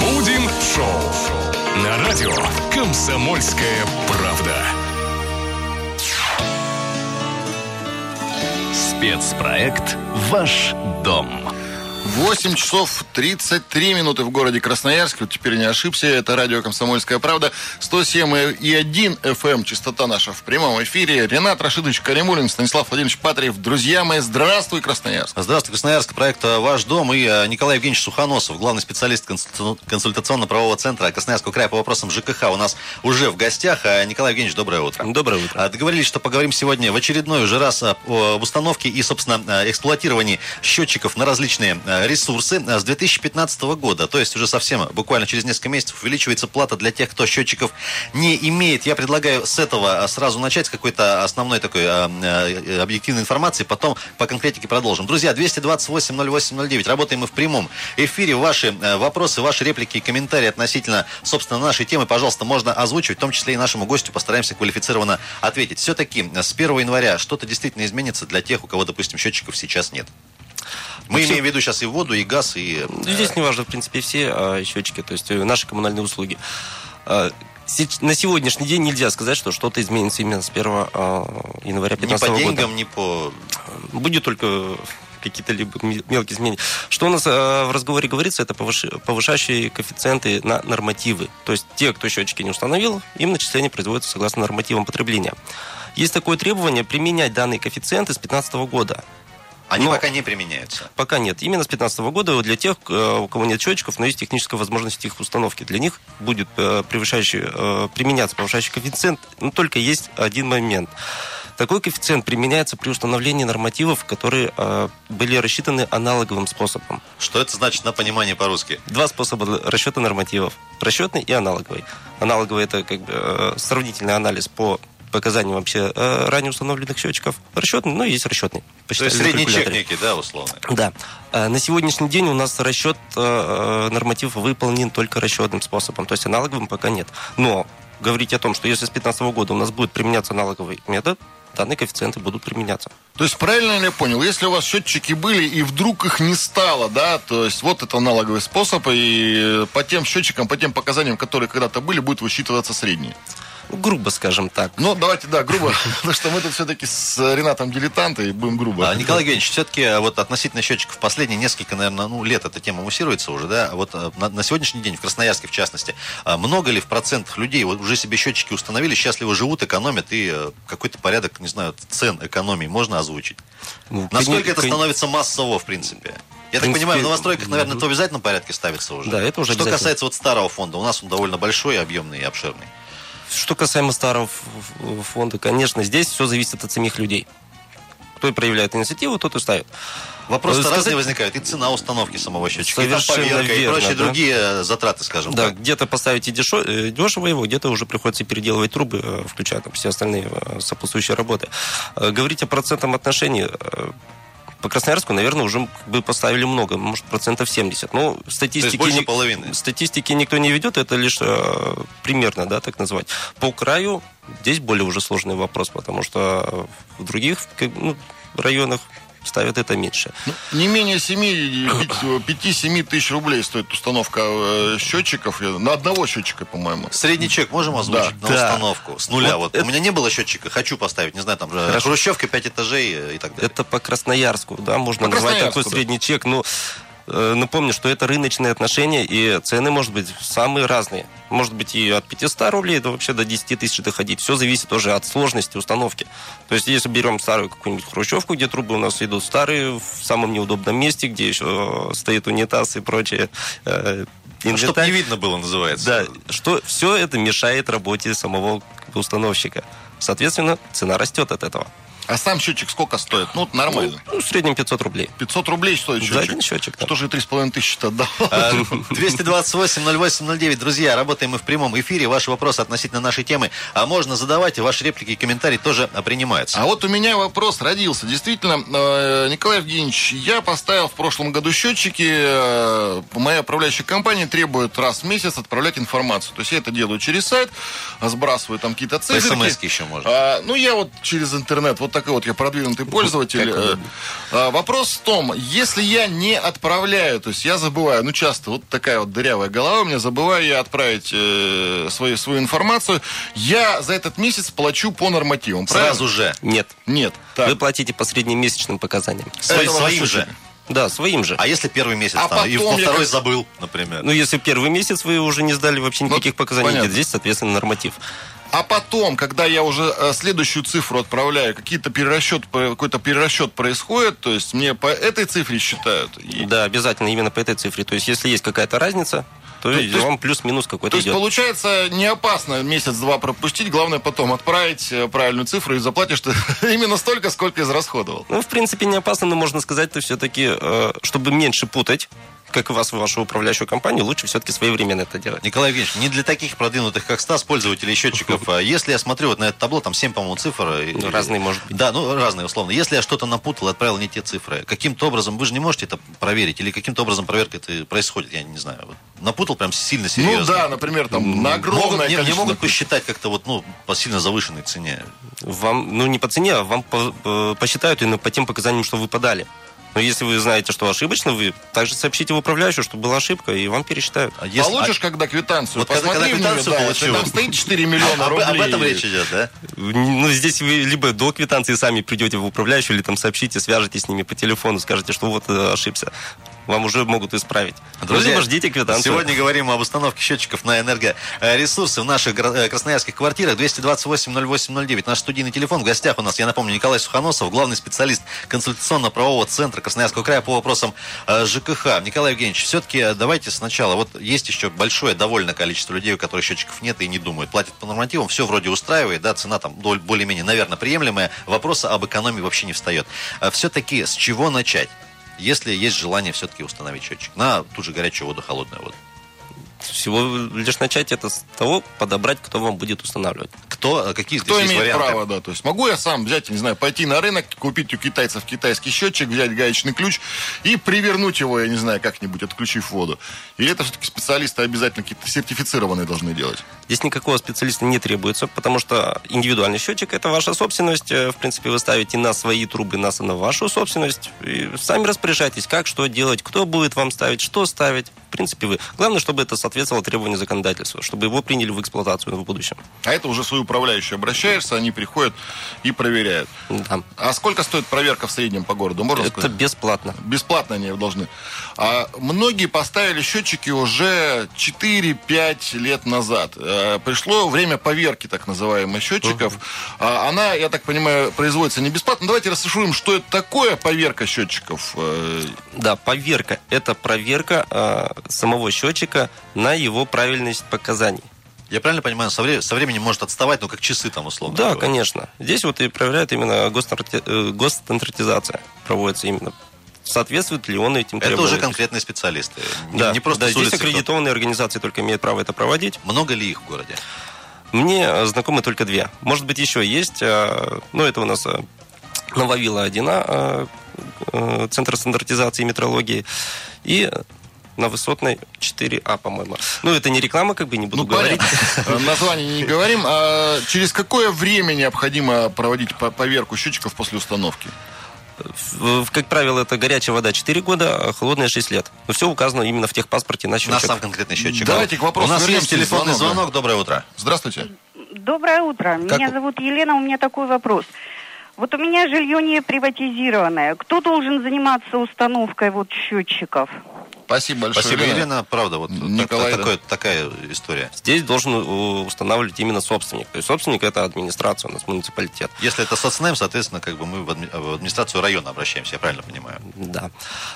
Будем шоу на радио «Комсомольская правда». Спецпроект «Ваш дом». 8 часов 33 минуты в городе Красноярск. Вот теперь не ошибся. Это радио «Комсомольская правда». 107 и 1 FM. Эм. Частота наша в прямом эфире. Ренат Рашидович Каримулин, Станислав Владимирович Патриев. Друзья мои, здравствуй, Красноярск. Здравствуй, Красноярск. Проект «Ваш дом» и э, Николай Евгеньевич Сухоносов, главный специалист консультационно-правового центра Красноярского края по вопросам ЖКХ у нас уже в гостях. А, Николай Евгеньевич, доброе утро. Доброе утро. А, договорились, что поговорим сегодня в очередной уже раз об установке и, собственно, эксплуатировании счетчиков на различные ресурсы с 2015 года. То есть уже совсем буквально через несколько месяцев увеличивается плата для тех, кто счетчиков не имеет. Я предлагаю с этого сразу начать, с какой-то основной такой а, а, объективной информации, потом по конкретике продолжим. Друзья, 228-08-09, работаем мы в прямом эфире. Ваши э, вопросы, ваши реплики и комментарии относительно, собственно, нашей темы, пожалуйста, можно озвучивать, в том числе и нашему гостю постараемся квалифицированно ответить. Все-таки с 1 января что-то действительно изменится для тех, у кого, допустим, счетчиков сейчас нет. Мы имеем в виду сейчас и воду, и газ, и... Ну, здесь не важно, в принципе, все а, счетчики, то есть э, наши коммунальные услуги. А, на сегодняшний день нельзя сказать, что что-то изменится именно с 1 а, января 2015 года. Не по деньгам, не по... Будет только какие-то либо мелкие изменения. Что у нас э, в разговоре говорится, это повышающие коэффициенты на нормативы. То есть те, кто счетчики не установил, им начисление производится согласно нормативам потребления. Есть такое требование применять данные коэффициенты с 2015 года. Они но пока не применяются? Пока нет. Именно с 2015 года для тех, э, у кого нет счетчиков, но есть техническая возможность их установки. Для них будет э, превышающий, э, применяться повышающий коэффициент, но только есть один момент. Такой коэффициент применяется при установлении нормативов, которые э, были рассчитаны аналоговым способом. Что это значит на понимание по-русски? Два способа расчета нормативов. Расчетный и аналоговый. Аналоговый это как бы э, сравнительный анализ по показаниям вообще э, ранее установленных счетчиков. Расчетный, ну, есть расчетный. То есть средний чек некий, да, условно? Да. Э, на сегодняшний день у нас расчет э, нормативов выполнен только расчетным способом, то есть аналоговым пока нет. Но говорить о том, что если с 2015 года у нас будет применяться аналоговый метод, данные коэффициенты будут применяться. То есть правильно ли я понял, если у вас счетчики были и вдруг их не стало, да, то есть вот это аналоговый способ, и по тем счетчикам, по тем показаниям, которые когда-то были, будет высчитываться средний? Грубо скажем так. Ну, давайте, да, грубо, потому что мы тут все-таки с Ренатом дилетанты и будем грубо. А, Николай Евгеньевич, все-таки а, вот относительно счетчиков последние несколько, наверное, ну, лет эта тема муссируется уже, да? Вот а, на, на сегодняшний день, в Красноярске в частности, а, много ли в процентах людей вот уже себе счетчики установили, счастливо живут, экономят и какой-то порядок, не знаю, цен экономии можно озвучить? Ну, Насколько кон... это становится массово, в принципе? Я так понимаю, в новостройках, наверное, это в обязательном порядке ставится уже. Да, это уже Что касается вот старого фонда, у нас он довольно большой, объемный и обширный. Что касаемо старого фонда, конечно, здесь все зависит от самих людей. Кто проявляет инициативу, тот и ставит. Вопросы сказать... разные возникают. И цена установки самого счетчика, Совершенно и поверка, верно, и прочие да? другие затраты, скажем да, так. где-то поставите дешево, э, дешево его, где-то уже приходится переделывать трубы, э, включая там, все остальные э, сопутствующие работы. Говорить о процентном отношении по Красноярску, наверное, уже бы поставили много, может, процентов 70. Но статистики, больше половины. статистики никто не ведет, это лишь э, примерно, да, так назвать. По краю здесь более уже сложный вопрос, потому что в других ну, районах ставят это меньше. Ну, не менее 5-7 тысяч рублей стоит установка э, счетчиков. На одного счетчика, по-моему. Средний чек можем озвучить да. на да. установку? С нуля. Вот, вот. Это... У меня не было счетчика, хочу поставить. Не знаю, там Хорошо. хрущевка 5 этажей и так далее. Это по Красноярску, да, можно по назвать такой да. средний чек. Но напомню, что это рыночные отношения, и цены, может быть, самые разные. Может быть, и от 500 рублей до вообще до 10 тысяч доходить. Все зависит тоже от сложности установки. То есть, если берем старую какую-нибудь хрущевку, где трубы у нас идут старые, в самом неудобном месте, где еще стоит унитаз и прочее, э, Чтобы не видно было, называется. Да, что все это мешает работе самого установщика. Соответственно, цена растет от этого. А сам счетчик сколько стоит? Ну, нормально. Ну, в среднем 500 рублей. 500 рублей стоит счетчик? За один счетчик, да. Что же 3,5 тысячи-то отдал? 228-08-09. Друзья, работаем мы в прямом эфире. Ваши вопросы относительно нашей темы а можно задавать, и ваши реплики и комментарии тоже принимаются. А вот у меня вопрос родился. Действительно, э, Николай Евгеньевич, я поставил в прошлом году счетчики. Э, моя управляющая компания требует раз в месяц отправлять информацию. То есть я это делаю через сайт, сбрасываю там какие-то цифры. смс еще можно. А, ну, я вот через интернет вот такой вот я продвинутый пользователь. Э, а, вопрос в том, если я не отправляю, то есть я забываю, ну часто вот такая вот дырявая голова у меня, забываю я отправить э, свою, свою информацию, я за этот месяц плачу по нормативам. Сразу правильно? же? Нет. Нет. Так. Вы платите по среднемесячным показаниям. Своим, своим же? Да, своим же. А если первый месяц, а там, и во второй как... забыл, например? Ну, если первый месяц вы уже не сдали вообще ну, никаких ну, показаний, понятно. здесь, соответственно, норматив. А потом, когда я уже э, следующую цифру отправляю, какие-то перерасчет, какой-то перерасчет происходит, то есть мне по этой цифре считают? И... Да, обязательно именно по этой цифре. То есть если есть какая-то разница, то, то есть вам плюс-минус какой-то То есть, идет. получается, не опасно месяц-два пропустить, главное потом отправить э, правильную цифру и заплатишь ты именно столько, сколько израсходовал. Ну, в принципе, не опасно, но можно сказать, то все-таки, э, чтобы меньше путать, как и вас, вашу управляющую компанию, лучше все-таки своевременно это делать. Николай Евгеньевич, не для таких продвинутых, как Стас, пользователей счетчиков. А если я смотрю вот на это табло, там 7, по-моему, цифр. Ну, разные, может быть. Да, ну, разные, условно. Если я что-то напутал, отправил не те цифры, каким-то образом, вы же не можете это проверить, или каким-то образом проверка это происходит, я не знаю. Вот, напутал прям сильно серьезно. Ну да, например, там на огромное могут, не, не могут посчитать как-то вот, ну, по сильно завышенной цене. Вам, ну, не по цене, а вам по, по, посчитают именно по тем показаниям, что вы подали. Но если вы знаете, что ошибочно, вы также сообщите в управляющую, что была ошибка, и вам пересчитают. А если... Получишь, а... когда квитанцию? Вот когда, когда квитанцию нее, получил. Да, там стоит 4 миллиона а, рублей. Об этом речь идет, да? Ну, здесь вы либо до квитанции сами придете в управляющую, или там сообщите, свяжетесь с ними по телефону, скажете, что вот э, ошибся вам уже могут исправить. Друзья, ну, ждите квитанцию. Сегодня говорим об установке счетчиков на энергоресурсы в наших э, красноярских квартирах. 228-08-09. Наш студийный телефон. В гостях у нас, я напомню, Николай Сухоносов, главный специалист консультационно-правового центра Красноярского края по вопросам э, ЖКХ. Николай Евгеньевич, все-таки э, давайте сначала. Вот есть еще большое довольно количество людей, у которых счетчиков нет и не думают. Платят по нормативам, все вроде устраивает, да, цена там более-менее, наверное, приемлемая. Вопроса об экономии вообще не встает. Все-таки с чего начать? Если есть желание все-таки установить счетчик на ту же горячую воду, холодную воду. Всего лишь начать это с того, подобрать, кто вам будет устанавливать. Кто, какие кто здесь имеет варианты? право, да. То есть могу я сам взять, не знаю, пойти на рынок, купить у китайцев китайский счетчик, взять гаечный ключ и привернуть его, я не знаю, как-нибудь, отключив воду. Или это все-таки специалисты обязательно какие-то сертифицированные должны делать? Здесь никакого специалиста не требуется, потому что индивидуальный счетчик это ваша собственность. Э, в принципе, вы ставите на свои трубы, на, на вашу собственность. И сами распоряжайтесь, как, что делать, кто будет вам ставить, что ставить. В принципе, вы. Главное, чтобы это соответствовало требованиям законодательства, чтобы его приняли в эксплуатацию в будущем. А это уже свою управляющую обращаешься, они приходят и проверяют. Да. А сколько стоит проверка в среднем по городу? Можно это сказать? бесплатно. Бесплатно они должны. А многие поставили счетчики уже 4-5 лет назад. А, пришло время поверки так называемых счетчиков. Uh-huh. А, она, я так понимаю, производится не бесплатно. Давайте расшифруем, что это такое поверка счетчиков. Э, да, поверка. Это проверка э, самого счетчика на его правильность показаний. Я правильно понимаю, со, вре- со временем может отставать, ну, как часы там, условно. Да, говоря. конечно. Здесь вот и проверяет именно госстандарти... госстандартизация. Проводится именно соответствует ли он этим требованиям. Это уже конкретные специалисты. Да, не просто да здесь аккредитованные кто... организации только имеют право это проводить. Много ли их в городе? Мне знакомы только две. Может быть, еще есть. А, ну, это у нас Нововила 1 а, Центр стандартизации и метрологии. И на высотной 4А, по-моему. Ну, это не реклама, как бы не буду ну, говорить. Название не говорим. А через какое время необходимо проводить поверку счетчиков после установки? Как правило, это горячая вода 4 года, а холодная 6 лет. Но все указано именно в техпаспорте на счетчик. На сам конкретный счетчик. Давайте к вопросу. У нас есть телефонный звонок. звонок. Доброе утро. Здравствуйте. Доброе утро. Как... Меня зовут Елена. У меня такой вопрос. Вот у меня жилье не приватизированное. Кто должен заниматься установкой вот счетчиков? Спасибо большое. Спасибо, Елена. Елена правда, вот Николай, так, да. такое, такая история. Здесь должен э, устанавливать именно собственник. То есть собственник это администрация у нас, муниципалитет. Если это соцнайм, соответственно, как бы мы в администрацию района обращаемся, я правильно понимаю? Да.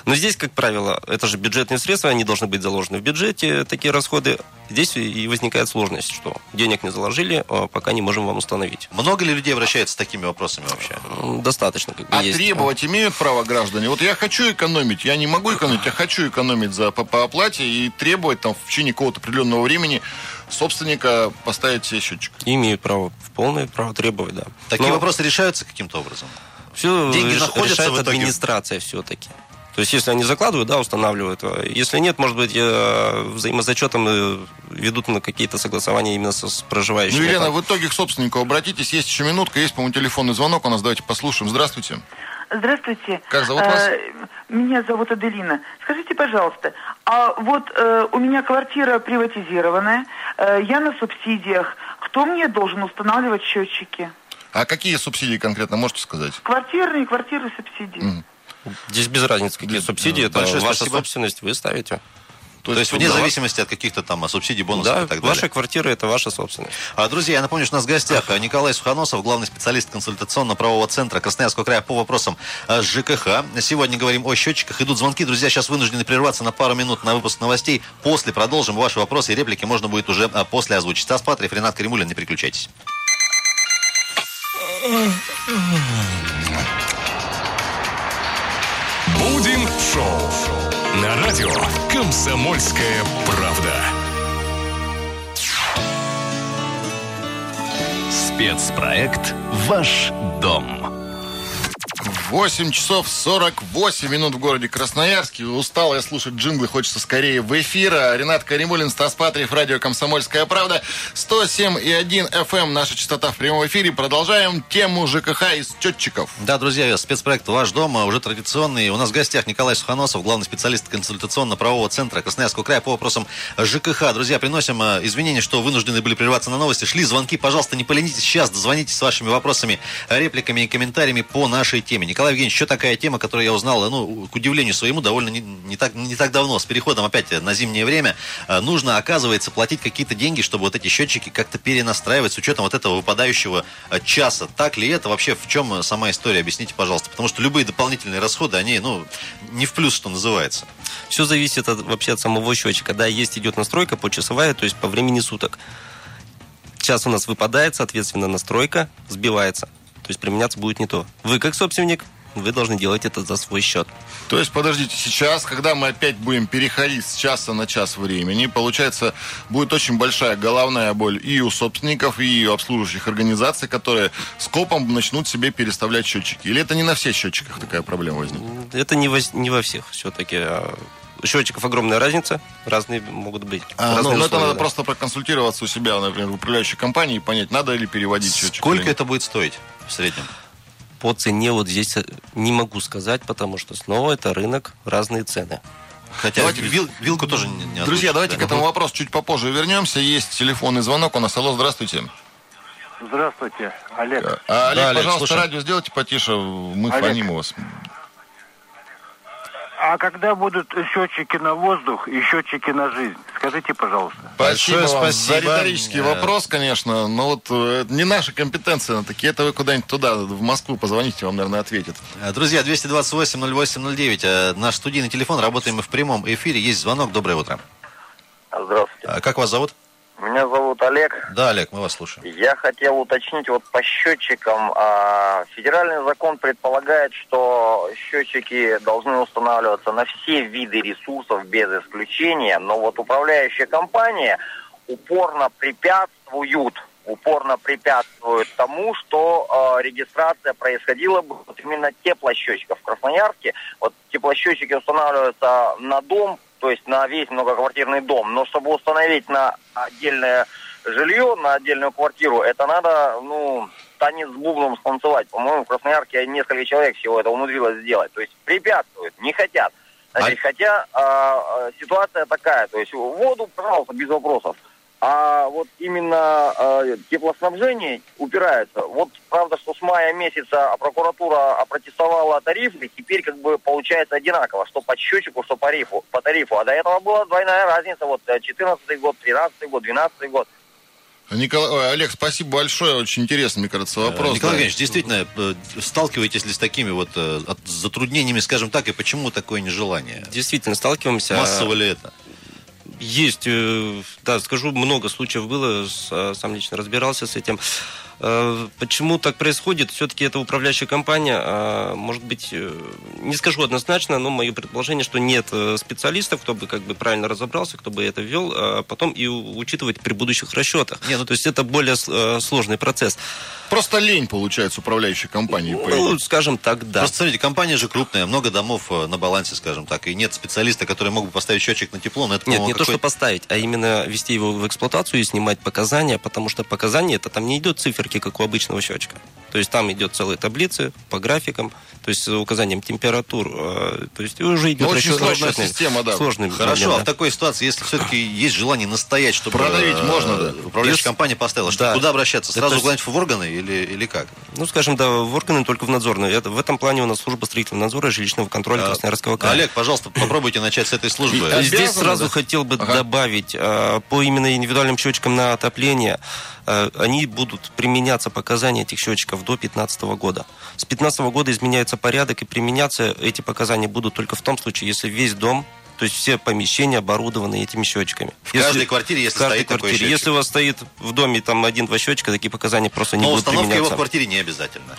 Но здесь, как правило, это же бюджетные средства, они должны быть заложены в бюджете, такие расходы. Здесь и возникает сложность, что денег не заложили, а пока не можем вам установить. Много ли людей обращается с такими вопросами вообще? Достаточно. Как бы, а есть. требовать имеют право граждане? Вот я хочу экономить, я не могу экономить, я хочу экономить экономить за, по, по оплате и требовать там в течение какого-то определенного времени собственника поставить себе счетчик. Имеют право, в полное право требовать, да. Такие Но... вопросы решаются каким-то образом? Все Деньги находятся решает в итоге... администрация все-таки. То есть, если они закладывают, да, устанавливают. Если нет, может быть, взаимозачетом э, ведут на какие-то согласования именно с проживающими. Ну, Елена, в итоге к собственнику обратитесь. Есть еще минутка, есть, по-моему, телефонный звонок у нас. Давайте послушаем. Здравствуйте. Здравствуйте. Как зовут вас? Э, меня зовут Аделина. Скажите, пожалуйста, а вот э, у меня квартира приватизированная, э, я на субсидиях. Кто мне должен устанавливать счетчики? А какие субсидии конкретно можете сказать? Квартирные, квартиры субсидии. Mm. Здесь без разницы, какие субсидии, это ваша спасибо. собственность, вы ставите. То, То есть, вне зависимости от каких-то там субсидий, бонусов да, и так далее. ваша квартира – это ваша собственность. А, друзья, я напомню, что у нас в гостях Николай Суханосов, главный специалист консультационно-правового центра Красноярского края по вопросам э, ЖКХ. Сегодня говорим о счетчиках. Идут звонки. Друзья, сейчас вынуждены прерваться на пару минут на выпуск новостей. После продолжим. Ваши вопросы и реплики можно будет уже э, после озвучить. Стас Патриев, Ренат Каримулин, не переключайтесь. Будем шоу на радио «Комсомольская правда». Спецпроект «Ваш дом». 8 часов 48 минут в городе Красноярске. Устал я слушать джинглы, хочется скорее в эфир. Ренат Каримулин, Стас Патриев, радио «Комсомольская правда». 107,1 FM, эм, наша частота в прямом эфире. Продолжаем тему ЖКХ из счетчиков. Да, друзья, спецпроект «Ваш дом» уже традиционный. У нас в гостях Николай Суханосов, главный специалист консультационно-правового центра Красноярского края по вопросам ЖКХ. Друзья, приносим э, извинения, что вынуждены были прерваться на новости. Шли звонки, пожалуйста, не поленитесь сейчас, дозвонитесь с вашими вопросами, репликами и комментариями по нашей теме. Николай Евгеньевич, еще такая тема, которую я узнал, ну, к удивлению своему, довольно не, не, так, не так давно, с переходом опять на зимнее время, э, нужно, оказывается, платить какие-то деньги, чтобы вот эти счетчики как-то перенастраивать с учетом вот этого выпадающего э, часа. Так ли это? Вообще, в чем сама история? Объясните, пожалуйста. Потому что любые дополнительные расходы, они, ну, не в плюс, что называется. Все зависит от, вообще от самого счетчика. Да, есть идет настройка почасовая, то есть по времени суток. Час у нас выпадает, соответственно, настройка сбивается. То есть применяться будет не то. Вы как собственник вы должны делать это за свой счет. То есть, подождите, сейчас, когда мы опять будем переходить с часа на час времени, получается, будет очень большая головная боль и у собственников, и у обслуживающих организаций, которые скопом начнут себе переставлять счетчики. Или это не на всех счетчиках такая проблема возникнет? Это не во, не во всех все-таки. Счетчиков огромная разница, разные могут быть. А, ну, ну, это надо да. просто проконсультироваться у себя, например, в управляющей компании и понять, надо ли переводить счетчик. Сколько это будет стоить в среднем? По цене вот здесь э, не могу сказать, потому что снова это рынок, разные цены. Хотя давайте, вил, вилку тоже не, не Друзья, давайте да? к этому вопросу чуть попозже вернемся. Есть телефонный звонок у нас. Алло, здравствуйте. Здравствуйте, Олег. А, Олег, да, Олег пожалуйста, слушай. радио сделайте потише, мы Олег. фоним у вас. А когда будут счетчики на воздух и счетчики на жизнь? Скажите, пожалуйста. Спасибо, Большое спасибо. за риторический да. вопрос, конечно. Но вот э, не наша компетенция на такие. Это вы куда-нибудь туда, в Москву позвоните, вам, наверное, ответят. Э, друзья, 228-08-09. Э, наш студийный телефон. Работаем мы в прямом эфире. Есть звонок. Доброе утро. Здравствуйте. А как вас зовут? Меня зовут Олег. Да, Олег, мы вас слушаем. Я хотел уточнить вот по счетчикам. А, федеральный закон предполагает, что счетчики должны устанавливаться на все виды ресурсов без исключения, но вот управляющая компания упорно препятствуют упорно препятствуют тому, что э, регистрация происходила бы вот именно теплосчетчиков в Красноярске. Вот теплосчетчики устанавливаются на дом, то есть на весь многоквартирный дом. Но чтобы установить на отдельное жилье, на отдельную квартиру, это надо, ну, танец с бубном станцевать. По-моему, в Красноярске несколько человек всего это умудрилось сделать. То есть препятствуют, не хотят. Значит, а... хотя э, ситуация такая, то есть воду, пожалуйста, без вопросов. А вот именно э, теплоснабжение упирается. Вот правда, что с мая месяца прокуратура опротестовала тарифы, теперь как бы получается одинаково, что по счетчику, что по тарифу. По тарифу. А до этого была двойная разница. Вот 14 год, 13 год, 12 год. Николай, Олег, спасибо большое. Очень интересный, мне кажется, вопрос. Николай Иванович, действительно, э, сталкиваетесь ли с такими вот э, затруднениями, скажем так, и почему такое нежелание? Действительно, сталкиваемся. Массово ли это? Есть, э, да, скажу, много случаев было, сам лично разбирался с этим. Э, почему так происходит? Все-таки это управляющая компания. А, может быть, э, не скажу однозначно, но мое предположение, что нет э, специалистов, кто бы как бы правильно разобрался, кто бы это вел, а потом и учитывать при будущих расчетах. Нет, ну, то есть это более сложный процесс. Просто лень, получается, управляющей компании. Ну, скажем так, да. Просто смотрите, компания же крупная, много домов на балансе, скажем так, и нет специалиста, который мог бы поставить счетчик на тепло. Но это, нет, не то, что поставить, а именно вести его в эксплуатацию и снимать показания, потому что показания, это там не идет циферки, как у обычного счетчика. То есть там идет целые таблицы по графикам, то есть с указанием температур. Э, то есть уже идет ну, очень сложная расчетный, система, да. Сложный Хорошо, момент, а в такой ситуации, если все-таки есть желание настоять, чтобы продавить э, можно, да. управляющая компания поставила, что да. куда обращаться? Сразу Это... в органы или, или как? Ну, скажем, да, в органы только в надзорные. Это, в этом плане у нас служба строительного надзора и жилищного контроля а, Красноярского края. Олег, пожалуйста, попробуйте начать с этой службы. И, Здесь сразу да? хотел бы ага. добавить э, по именно индивидуальным счетчикам на отопление. Они будут применяться показания этих счетчиков до 2015 года. С 2015 года изменяется порядок, и применяться эти показания будут только в том случае, если весь дом то есть все помещения оборудованы этими счетчиками. В если, каждой квартире, если в каждой стоит квартире. такой счетчик. Если у вас стоит в доме там один-два счетчика, такие показания просто не Но будут применяться. Но установка его в квартире не обязательно.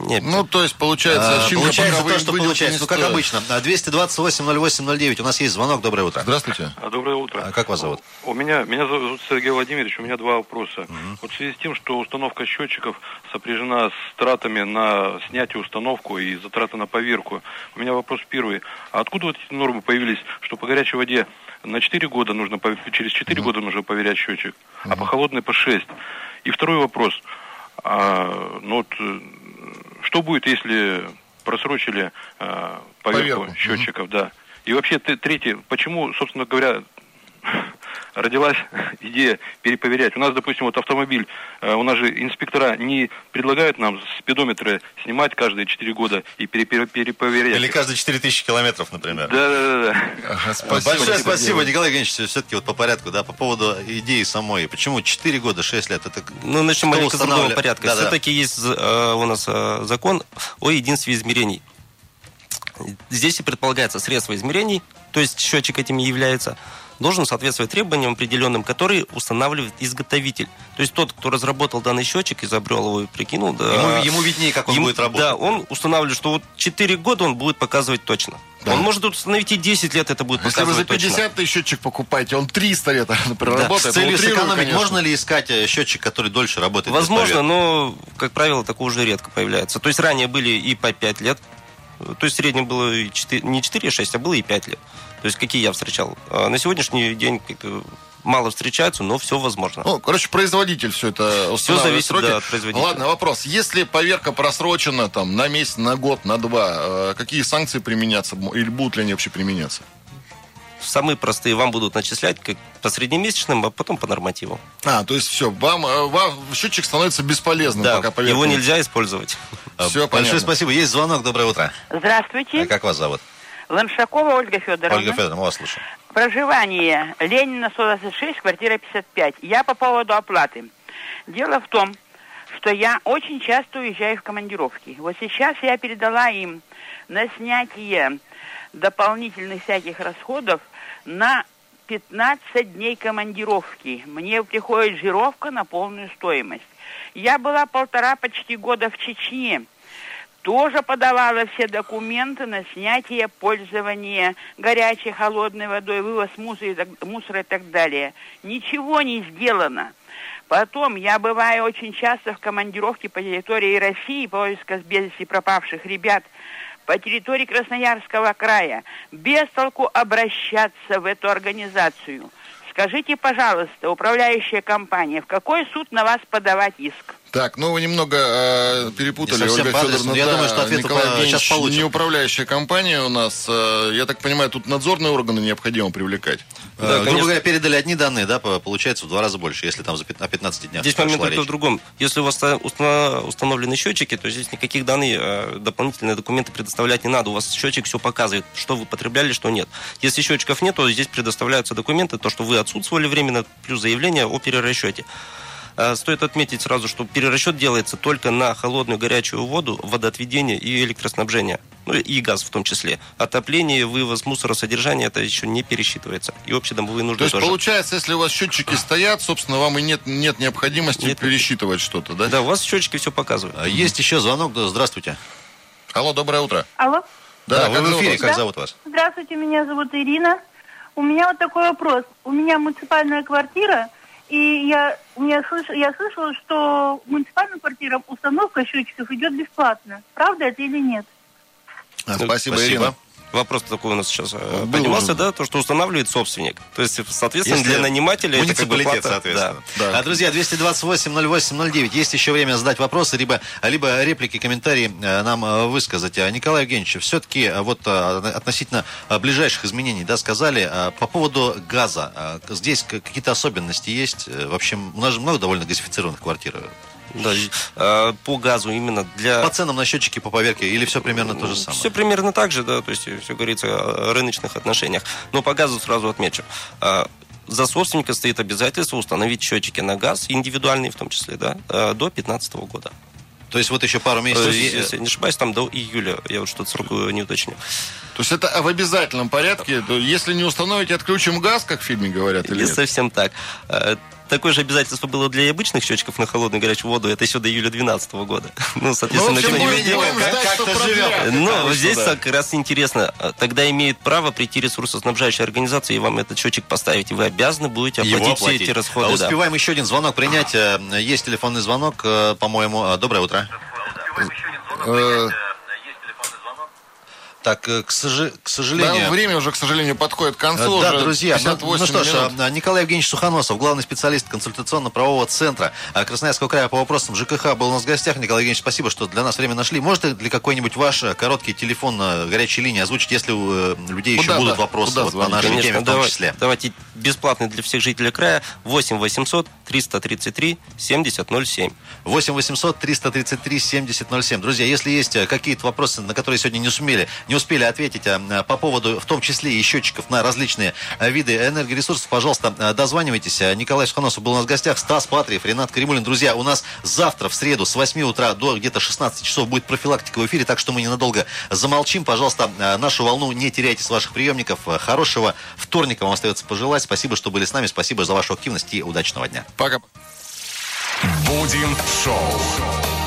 Нет. Ну, то есть, получается, а, получается то, что получается. Ну, как обычно. 228-08-09. У нас есть звонок. Доброе утро. Здравствуйте. А, доброе утро. А как вас зовут? У меня, меня зовут Сергей Владимирович. У меня два вопроса. Угу. Вот в связи с тем, что установка счетчиков сопряжена с тратами на снятие установку и затраты на поверку. У меня вопрос первый. А откуда вот эти нормы появились, что по горячей воде на 4 года нужно, через 4 угу. года нужно поверять счетчик, угу. а по холодной по 6? И второй вопрос. А, ну вот что будет, если просрочили э, поверку, поверку счетчиков, да. И вообще, третье, почему, собственно говоря, родилась идея перепроверять. У нас, допустим, вот автомобиль, э, у нас же инспектора не предлагают нам спидометры снимать каждые 4 года и перепроверять. Или каждые 4 тысячи километров, например. Да, да, да. спасибо, Большое спасибо, Николай Евгеньевич. Все-таки вот по порядку, да, по поводу идеи самой. Почему 4 года, 6 лет? Это ну, начнем маленько с другого порядка. Да, Все-таки да. есть э, у нас э, закон о единстве измерений. Здесь и предполагается средство измерений, то есть счетчик этим является, должен соответствовать требованиям определенным, которые устанавливает изготовитель. То есть тот, кто разработал данный счетчик, изобрел его и прикинул. Да, ему, ему виднее, как он ему, будет работать. Да, он устанавливает, что вот 4 года он будет показывать точно. Да. Он может установить и 10 лет это будет Если показывать вы за 50 тысяч счетчик покупаете, он 300 лет, например, да. работает. С целью сэкономить, конечно. можно ли искать э, счетчик, который дольше работает? Возможно, но, как правило, такое уже редко появляется. То есть ранее были и по 5 лет, то есть в среднем было не 4-6, а было и 5 лет. То есть какие я встречал. А на сегодняшний день мало встречаются, но все возможно. Ну, короче, производитель все это Все зависит сроки. Да, от производителя. Ладно, вопрос. Если поверка просрочена там на месяц, на год, на два, э, какие санкции применяться или будут ли они вообще применяться? Самые простые вам будут начислять как по среднемесячным, а потом по нормативу. А, то есть все, вам, э, вам счетчик становится бесполезным, да, пока поверка... его нельзя использовать. Все, Большое спасибо. Есть звонок. Доброе утро. Здравствуйте. А как вас зовут? Ланшакова Ольга Федоровна. Ольга Федоровна, вас слушаем. Проживание. Ленина 126, квартира 55. Я по поводу оплаты. Дело в том, что я очень часто уезжаю в командировки. Вот сейчас я передала им на снятие дополнительных всяких расходов на 15 дней командировки. Мне приходит жировка на полную стоимость. Я была полтора почти года в Чечне тоже подавала все документы на снятие пользования горячей, холодной водой, вывоз мусора и, мусора и так далее. Ничего не сделано. Потом я бываю очень часто в командировке по территории России, поиска без вести пропавших ребят, по территории Красноярского края. Без толку обращаться в эту организацию. Скажите, пожалуйста, управляющая компания, в какой суд на вас подавать иск? Так, ну вы немного э, перепутали, не Ольга Федоровна. Я да, думаю, что ответ Николай сейчас получим. Не управляющая компания у нас. Э, я так понимаю, тут надзорные органы необходимо привлекать. Да, э, грубо говоря, передали одни данные, да, получается в два раза больше, если там за 15, на 15 днях. Здесь момент только в другом. Если у вас установлены счетчики, то здесь никаких данных, э, дополнительные документы предоставлять не надо. У вас счетчик все показывает, что вы потребляли, что нет. Если счетчиков нет, то здесь предоставляются документы, то, что вы отсутствовали временно, плюс заявление о перерасчете. Стоит отметить сразу, что перерасчет делается только на холодную горячую воду, водоотведение и электроснабжение. Ну и газ в том числе. Отопление, вывоз мусоросодержания, это еще не пересчитывается. И общедомовые нужды То есть тоже. получается, если у вас счетчики стоят, собственно, вам и нет, нет необходимости нет. пересчитывать что-то, да? Да, у вас счетчики все показывают. А есть еще звонок. Здравствуйте. Алло, доброе утро. Алло. Да, да вы в эфире, как да? зовут вас? Здравствуйте, меня зовут Ирина. У меня вот такой вопрос. У меня муниципальная квартира, и я, я, слыш, я слышала, что муниципальным квартирам установка счетчиков идет бесплатно. Правда это или нет? Спасибо, Спасибо. Ирина. Вопрос такой у нас сейчас э, поднимался, да, то, что устанавливает собственник. То есть, соответственно, Если для нанимателя это как бы плата. соответственно. Да. Да. А, друзья, 228-08-09, есть еще время задать вопросы, либо, либо реплики, комментарии э, нам э, высказать. А, Николай Евгеньевич, все-таки вот относительно ближайших изменений, да, сказали, по поводу газа, здесь какие-то особенности есть? В общем, у нас же много довольно газифицированных квартир. Да, э, по газу именно для... По ценам на счетчике, по поверке, или все примерно то же самое? Все примерно так же, да, то есть все говорится о рыночных отношениях. Но по газу сразу отмечу. Э, за собственника стоит обязательство установить счетчики на газ, индивидуальные в том числе, да, э, до 2015 года. То есть вот еще пару месяцев? Если не ошибаюсь, там до июля. Я вот что-то срок не уточню. То есть это в обязательном порядке? Если не установите, отключим газ, как в фильме говорят? Или не нет? совсем так. Такое же обязательство было для обычных счетчиков на холодную горячую воду. Это еще до июля 2012 года. Ну, соответственно, ну, не видел, как-то живем. Ну, здесь да. как раз интересно. Тогда имеет право прийти ресурсоснабжающая организация и вам этот счетчик поставить. И вы обязаны будете оплатить, оплатить. все эти расходы. А успеваем да. еще один звонок принять. Э, есть телефонный звонок, э, по-моему. Э, доброе утро. Так, э, к, сож... к сожалению... Да, время уже, к сожалению, подходит к концу. Да, друзья, ну, ну что ж, минут. А, Николай Евгеньевич Сухоносов, главный специалист консультационно-правового центра а, Красноярского края по вопросам ЖКХ был у нас в гостях. Николай Евгеньевич, спасибо, что для нас время нашли. Можете ли какой-нибудь ваш э, короткий телефон на горячей линии озвучить, если у э, людей Куда, еще будут да? вопросы вот, по нашей Конечно, теме в том давай, числе? Давайте бесплатный для всех жителей края 8 800 333 7007. 8 800 333 7007. Друзья, если есть какие-то вопросы, на которые сегодня не сумели, не успели ответить а, по поводу, в том числе и счетчиков на различные а, виды энергоресурсов, пожалуйста, а, дозванивайтесь. Николай Суханосов был у нас в гостях, Стас Патриев, Ренат Каримулин. Друзья, у нас завтра в среду с 8 утра до где-то 16 часов будет профилактика в эфире, так что мы ненадолго замолчим. Пожалуйста, нашу волну не теряйте с ваших приемников. Хорошего вторника вам остается пожелать. Спасибо, что были с нами. Спасибо за вашу активность и удачного дня. Пока. Будем шоу.